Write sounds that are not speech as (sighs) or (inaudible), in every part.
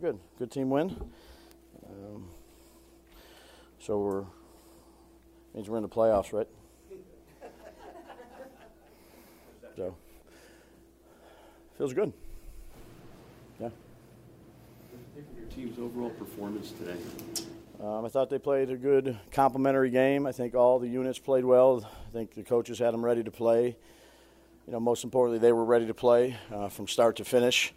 Good. Good team win. Um, so we're means we're in the playoffs, right? So feels good. Yeah. Your team's overall performance today. Um, I thought they played a good complementary game. I think all the units played well. I think the coaches had them ready to play. You know, most importantly, they were ready to play uh, from start to finish.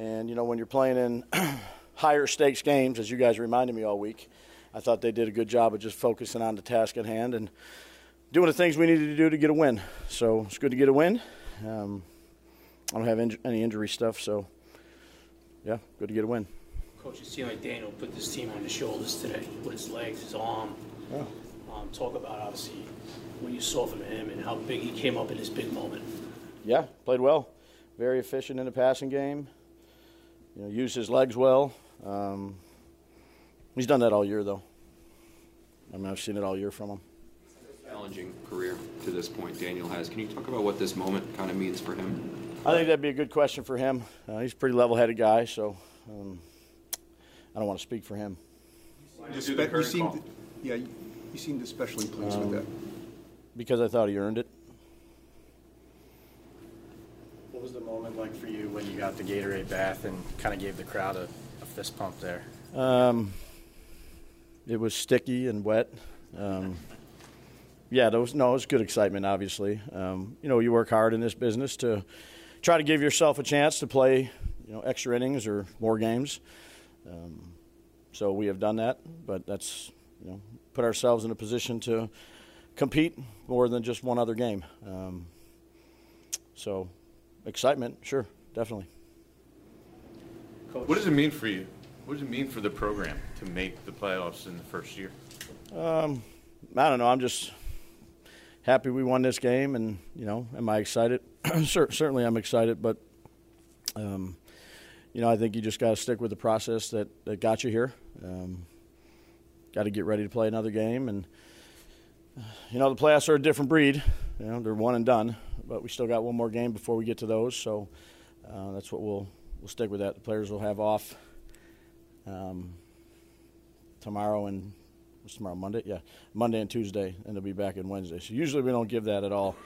And, you know, when you're playing in (clears throat) higher stakes games, as you guys reminded me all week, I thought they did a good job of just focusing on the task at hand and doing the things we needed to do to get a win. So it's good to get a win. Um, I don't have inj- any injury stuff, so yeah, good to get a win. Coach, it seemed like Daniel put this team on his shoulders today with his legs, his arm. Yeah. Um, talk about obviously what you saw from him and how big he came up in this big moment. Yeah, played well. Very efficient in the passing game. You know, use his legs well. Um, he's done that all year, though. I mean, I've seen it all year from him. Challenging career to this point Daniel has. Can you talk about what this moment kind of means for him? I think that'd be a good question for him. Uh, he's a pretty level-headed guy, so um, I don't want to speak for him. You spe- you seemed, yeah, you you seemed especially pleased with that. Because I thought he earned it. What was the moment like for you when you got the Gatorade bath and kind of gave the crowd a, a fist pump there? Um, it was sticky and wet. Um, yeah, no, it was good excitement. Obviously, um, you know, you work hard in this business to try to give yourself a chance to play, you know, extra innings or more games. Um, so we have done that, but that's you know, put ourselves in a position to compete more than just one other game. Um, so, excitement, sure, definitely. What does it mean for you? What does it mean for the program to make the playoffs in the first year? Um, I don't know. I'm just happy we won this game, and you know, am I excited? (clears throat) Certainly, I'm excited, but um, you know, I think you just got to stick with the process that, that got you here. Um, got to get ready to play another game, and uh, you know, the playoffs are a different breed. You know, they're one and done, but we still got one more game before we get to those. So uh, that's what we'll we'll stick with that. The players will have off um, tomorrow and what's tomorrow Monday? Yeah, Monday and Tuesday, and they'll be back in Wednesday. So usually we don't give that at all.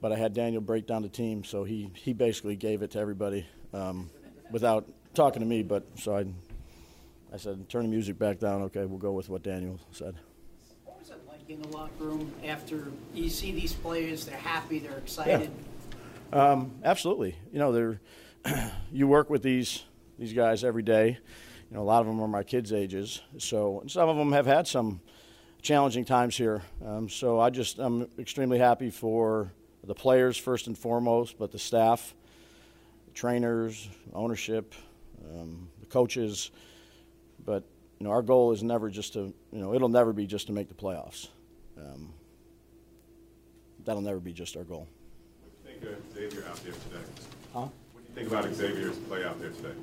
But I had Daniel break down the team, so he he basically gave it to everybody um, without talking to me. But so I I said turn the music back down. Okay, we'll go with what Daniel said. What was it like in the locker room after you see these players? They're happy, they're excited. Um, absolutely. You know, they're (clears throat) you work with these these guys every day. You know, a lot of them are my kids' ages, so some of them have had some challenging times here. Um, so I just I'm extremely happy for the players first and foremost, but the staff, the trainers, ownership, um, the coaches. But you know, our goal is never just to you know it'll never be just to make the playoffs. Um, that'll never be just our goal. What do you think of Xavier out there today? Huh? What do you think about Xavier's play out there today?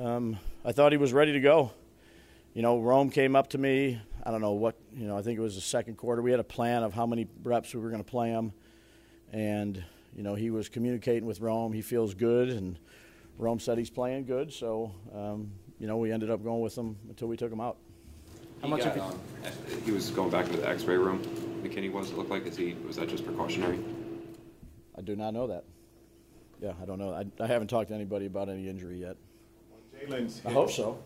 Um, I thought he was ready to go. You know, Rome came up to me. I don't know what, you know, I think it was the second quarter. We had a plan of how many reps we were going to play him. And, you know, he was communicating with Rome. He feels good. And Rome said he's playing good. So, um, you know, we ended up going with him until we took him out. How much got, um, he was going back into the X-ray room. McKinney was. It looked like. Is he? Was that just precautionary? I do not know that. Yeah, I don't know. I, I haven't talked to anybody about any injury yet. Jalen's I hit- hope so.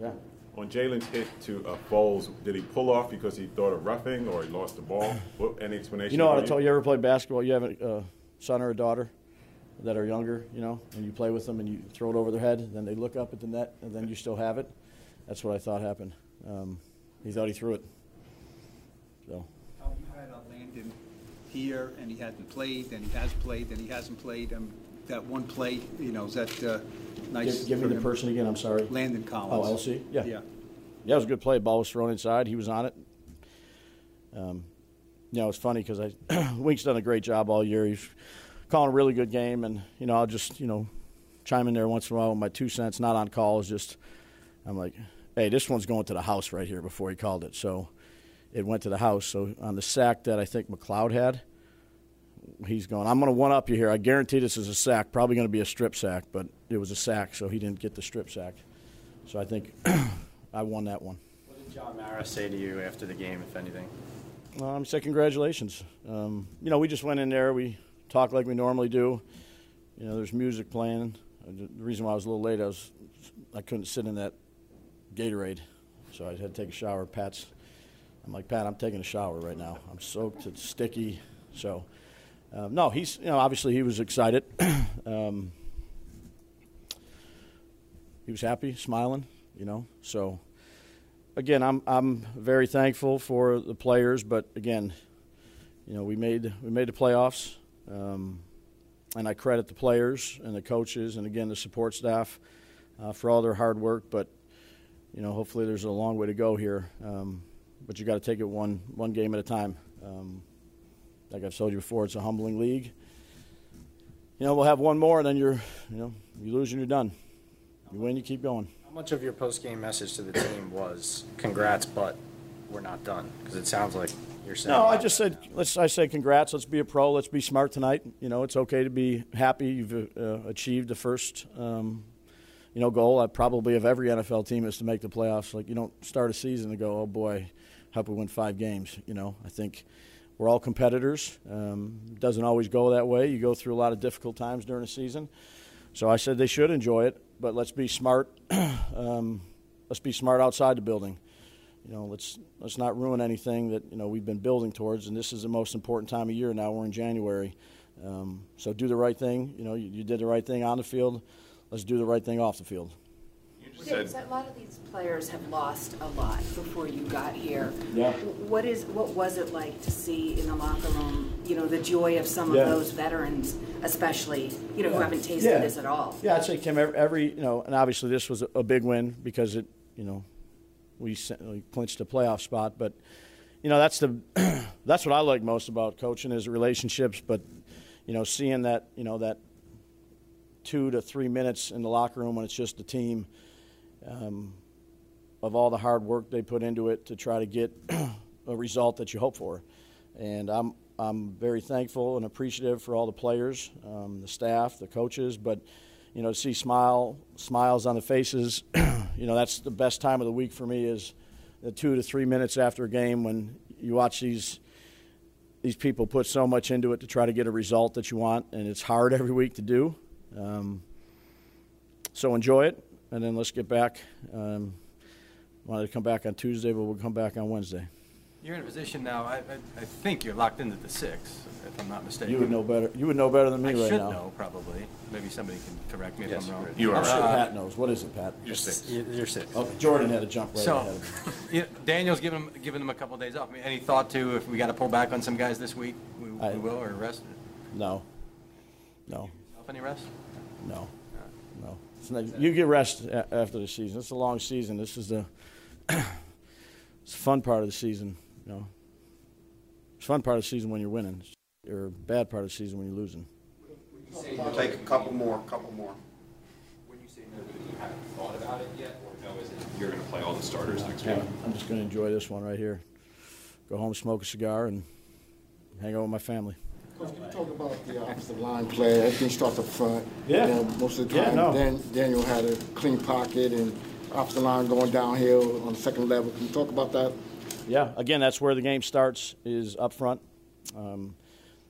Yeah. On Jalen's hit to uh, Foles, did he pull off because he thought of roughing or he lost the ball? (sighs) What, any explanation? You know I told you? Ever play basketball? You have a uh, son or a daughter that are younger, you know, and you play with them and you throw it over their head, then they look up at the net, and then you still have it. That's what I thought happened. Um, he thought he threw it. So How you had uh, Landon here, and he hadn't played, and he has played, and he hasn't played. Um, that one play, you know, is that uh, nice? give, give me the him? person again. I'm sorry. Landon Collins. Oh, LC. Yeah. Yeah. Yeah, it was a good play. Ball was thrown inside. He was on it. Um, you know, it's funny because I (clears throat) Wink's done a great job all year. He's calling a really good game, and you know, I'll just you know chime in there once in a while with my two cents. Not on call. Is just I'm like, hey, this one's going to the house right here before he called it. So it went to the house. So on the sack that I think McLeod had, he's going. I'm going to one up you here. I guarantee this is a sack. Probably going to be a strip sack, but it was a sack, so he didn't get the strip sack. So I think (clears throat) I won that one. What did John Mara say to you after the game, if anything? Well, I'm say congratulations. Um, you know, we just went in there. We talked like we normally do. You know, there's music playing. Uh, The reason why I was a little late, I was I couldn't sit in that Gatorade, so I had to take a shower. Pat's, I'm like Pat, I'm taking a shower right now. I'm soaked. It's sticky. So, um, no, he's you know obviously he was excited. (clears throat) um, he was happy, smiling. You know, so again, I'm I'm very thankful for the players, but again, you know, we made we made the playoffs, um, and I credit the players and the coaches, and again the support staff uh, for all their hard work. But you know, hopefully there's a long way to go here. Um, but you got to take it one one game at a time. Um, like I've told you before, it's a humbling league. You know, we'll have one more, and then you're, you know, you lose and you're done. You win, you keep going. How much of your post-game message to the team was congrats, but we're not done? Because it sounds like you're saying. No, I just said let's. I say congrats. Let's be a pro. Let's be smart tonight. You know, it's okay to be happy. You've uh, achieved the first, um, you know, goal. I probably of every NFL team is to make the playoffs. Like you don't start a season and go, oh boy, hope we win five games. You know, I think we're all competitors. Um, it doesn't always go that way. You go through a lot of difficult times during a season. So I said they should enjoy it, but let's be smart. (clears throat) um, let's be smart outside the building you know, let's let's not ruin anything that you know we've been building towards. And this is the most important time of year now. We're in January, um, so do the right thing. You know, you, you did the right thing on the field. Let's do the right thing off the field. James, a lot of these players have lost a lot before you got here. Yeah. What is what was it like to see in the locker room? You know, the joy of some Yeah. of those veterans, especially you know who haven't tasted Yeah. this at all. Yeah, I'd say Kim. Every, every you know, and obviously this was a, a big win because it you know we, we clinched a playoff spot. But you know that's the (clears throat) that's what I like most about coaching is relationships. But you know, seeing that you know that two to three minutes in the locker room when it's just the team um, of all the hard work they put into it to try to get (clears throat) a result that you hope for. And I'm I'm very thankful and appreciative for all the players, um, the staff, the coaches, but you know, to see smile smiles on the faces, (clears throat) you know, that's the best time of the week for me is the two to three minutes after a game when you watch these these people put so much into it to try to get a result that you want, and it's hard (laughs) every week to do. Um, so enjoy it, and then let's get back. Um, wanted to come back on Tuesday, but we'll come back on Wednesday. You're in a position now, I, I, I think you're locked into the six, if I'm not mistaken. You would know better. You would know better than me I right should know, probably. Maybe somebody can correct me if I'm wrong. you're- I'm sure Pat knows. What is it, Pat? You're six. You're six. Oh, Jordan had to jump right So, ahead of me. (laughs) you know, Daniel's giving him, giving him a couple of days off. I mean, Any thought to if we got to pull back on some guys this week, we, I- we will, or rest? No. No. Off any rest? No. No. It's not, you get rest a- after the season. It's a long season. This is the (clears throat) it's the fun part of the season. You know, it's fun part of the season when you're winning, or bad part of the season when you're losing. We'll take a couple more, couple more. When you say no, you haven't thought about it yet, or no, is it you're going to play all the starters next week? I'm just going to enjoy this one right here. Go home, smoke a cigar, and hang out with my family. Coach, can you talk about the offensive line play? Everything starts up front. Yeah. Know, most of the time, Yeah, no. Dan, Daniel had a clean pocket and offensive line going downhill on the second level. Can you talk about that? Yeah, again, that's where the game starts is up front. Um,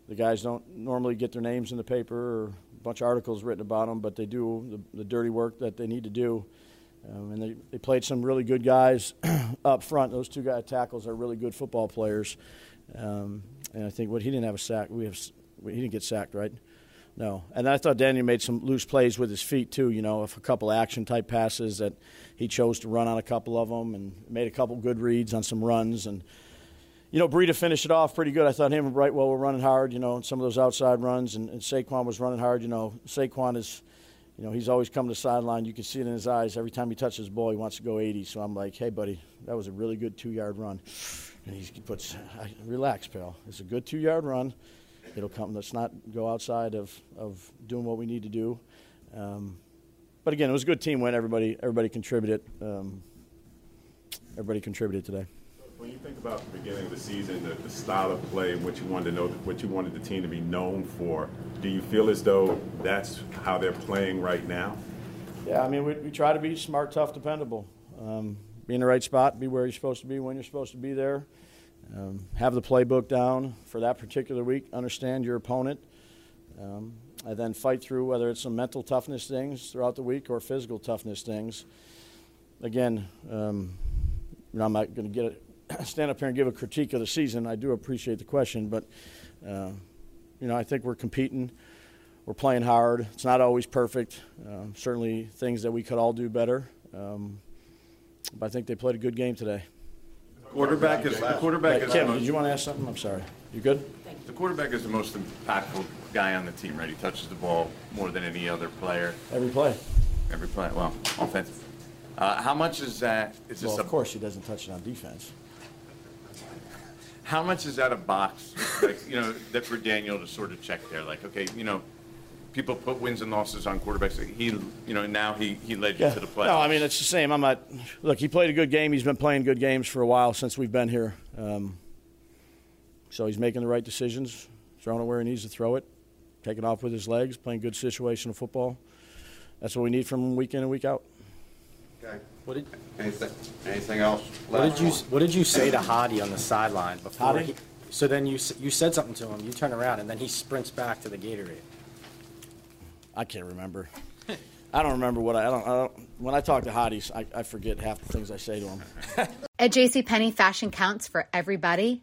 the guys don't normally get their names in the paper or a bunch of articles written about them, but they do the, the dirty work that they need to do. Um, and they, they played some really good guys (clears throat) up front. Those two guy tackles are really good football players. Um, and I think what he didn't have a sack. We have he didn't get sacked, right? No. And I thought Daniel made some loose plays with his feet too. You know, if a couple action type passes that he chose to run on a couple of them, and made a couple good reads on some runs. And you know, Breida finished it off pretty good. I thought him and Brightwell were running hard. You know, some of those outside runs, and, and Saquon was running hard. You know, Saquon is you know, he's always coming to the sideline. You can see it in his eyes. Every time he touches the ball, he wants to go 80. So I'm like, hey, buddy, that was a really good two yard run. And he puts, relax, pal. It's a good two yard run. It'll come. Let's not go outside of, of doing what we need to do. Um, but again, it was a good team win. Everybody, everybody contributed. Um, everybody contributed today. When you think about the beginning of the season, the, the, style of play, what you wanted to know, what you wanted the team to be known for, do you feel as though that's how they're playing right now? Yeah, I mean, we, we try to be smart, tough, dependable. Um, be in the right spot, be where you're supposed to be when you're supposed to be there. Um, have the playbook down for that particular week. Understand your opponent, um, and then fight through whether it's some mental toughness things throughout the week or physical toughness things. Again, um, I'm not going to get it (clears throat) stand up here and give a critique of the season. I do appreciate the question, but uh, you know, I think we're competing. We're playing hard. It's not always perfect. Uh, certainly, things that we could all do better. Um, but I think they played a good game today. Quarterback is the quarterback. Hey, Kim, did you want to ask something? I'm sorry. You good? The quarterback is the most impactful guy on the team, right? He touches the ball more than any other player. Every play. Every play. Well, offensive. Uh, how much is that? Is well, this of a, course, he doesn't touch it on defense. How much is that a box, like, you know, that for Daniel to sort of check there? Like, okay, you know, people put wins and losses on quarterbacks. He, you know, now he, he led you yeah. to the play. No, I mean it's the same. I'm not. Look, he played a good game. He's been playing good games for a while since we've been here. Um, so he's making the right decisions, throwing it where he needs to throw it, taking off with his legs, playing good situational football. That's what we need from week in and week out. Okay. What did anything, anything else? What did you What did you say to Hadi on the sideline before? Hadi? He, so then you you said something to him. You turn around and then he sprints back to the Gatorade. I can't remember. (laughs) I don't remember what I, I, don't, I don't. When I talk to hotties, I, I forget half the things I say to them. At JCPenney, fashion counts for everybody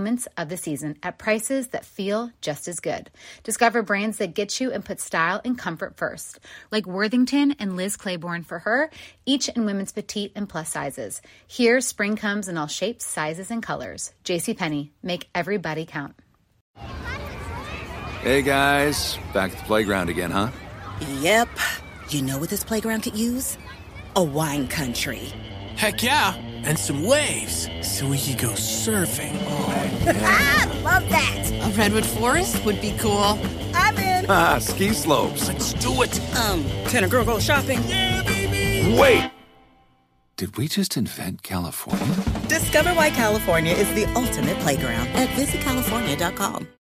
moments of the season at prices that feel just as good. Discover brands that get you and put style and comfort first, like Worthington and Liz Claiborne for her, each in women's petite and plus sizes. Here, spring comes in all shapes, sizes, and colors. JCPenney, make everybody count. Hey guys, back at the playground again, huh? Yep. You know what this playground could use? A wine country. Heck yeah, and some waves so we could go surfing. Ah, love that. A redwood forest would be cool. I'm in. Ah, ski slopes. Let's do it. Um, can a girl go shopping? Yeah, baby. Wait. Did we just invent California? Discover why California is the ultimate playground at visitcalifornia.com.